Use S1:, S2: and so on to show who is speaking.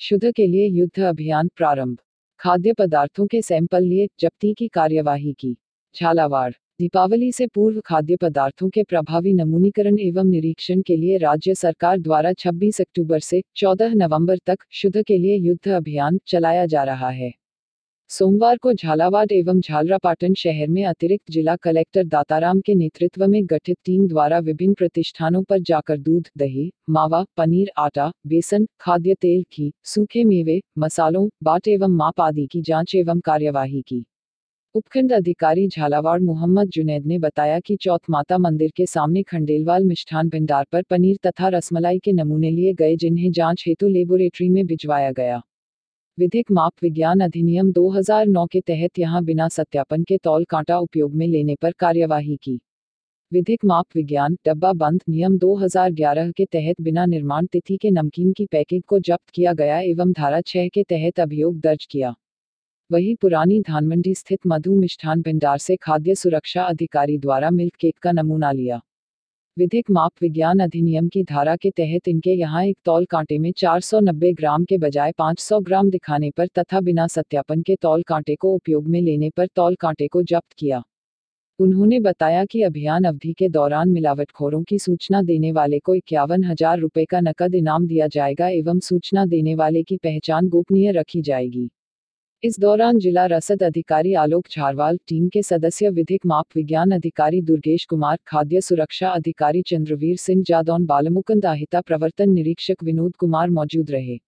S1: शुद्ध के लिए युद्ध अभियान प्रारंभ। खाद्य पदार्थों के सैंपल लिए जब्ती की कार्यवाही की। झालावाड़, दीपावली से पूर्व खाद्य पदार्थों के प्रभावी नमूनीकरण एवं निरीक्षण के लिए राज्य सरकार द्वारा 26 अक्टूबर से 14 नवंबर तक शुद्ध के लिए युद्ध अभियान चलाया जा रहा है। सोमवार को झालावाड़ एवं झालरापाटन शहर में अतिरिक्त जिला कलेक्टर दाताराम के नेतृत्व में गठित टीम द्वारा विभिन्न प्रतिष्ठानों पर जाकर दूध, दही, मावा, पनीर, आटा, बेसन, खाद्य तेल, घी, सूखे मेवे, मसालों, बाट एवं माप आदि की जाँच एवं कार्यवाही की। उपखंड अधिकारी झालावाड़ मोहम्मद जुनैद ने बताया कि चौथ माता मंदिर के सामने खंडेलवाल मिष्ठान भंडार पर पनीर तथा रसमलाई के नमूने लिए गए जिन्हें जाँच हेतु लेबोरेटरी में भिजवाया गया। विधिक माप विज्ञान अधिनियम 2009 के तहत यहाँ बिना सत्यापन के तौल कांटा उपयोग में लेने पर कार्यवाही की। विधिक माप विज्ञान डब्बा बंद नियम 2011 के तहत बिना निर्माण तिथि के नमकीन की पैकेज को जब्त किया गया एवं धारा 6 के तहत अभियोग दर्ज किया। वही पुरानी धानमंडी स्थित मधु मिष्ठान भंडार से खाद्य सुरक्षा अधिकारी द्वारा मिल्क केक का नमूना लिया। विधिक माप विज्ञान अधिनियम की धारा के तहत इनके यहाँ एक तौल कांटे में 490 ग्राम के बजाय 500 ग्राम दिखाने पर तथा बिना सत्यापन के तौल कांटे को उपयोग में लेने पर तौल कांटे को जब्त किया। उन्होंने बताया कि अभियान अवधि के दौरान मिलावटखोरों की सूचना देने वाले को इक्यावन हज़ार रुपये का नकद इनाम दिया जाएगा एवं सूचना देने वाले की पहचान गोपनीय रखी जाएगी। इस दौरान जिला रसद अधिकारी आलोक झारवाल, टीम के सदस्य विधिक माप विज्ञान अधिकारी दुर्गेश कुमार, खाद्य सुरक्षा अधिकारी चंद्रवीर सिंह जादौन, बालमुकुंद आहिता प्रवर्तन निरीक्षक विनोद कुमार मौजूद रहे।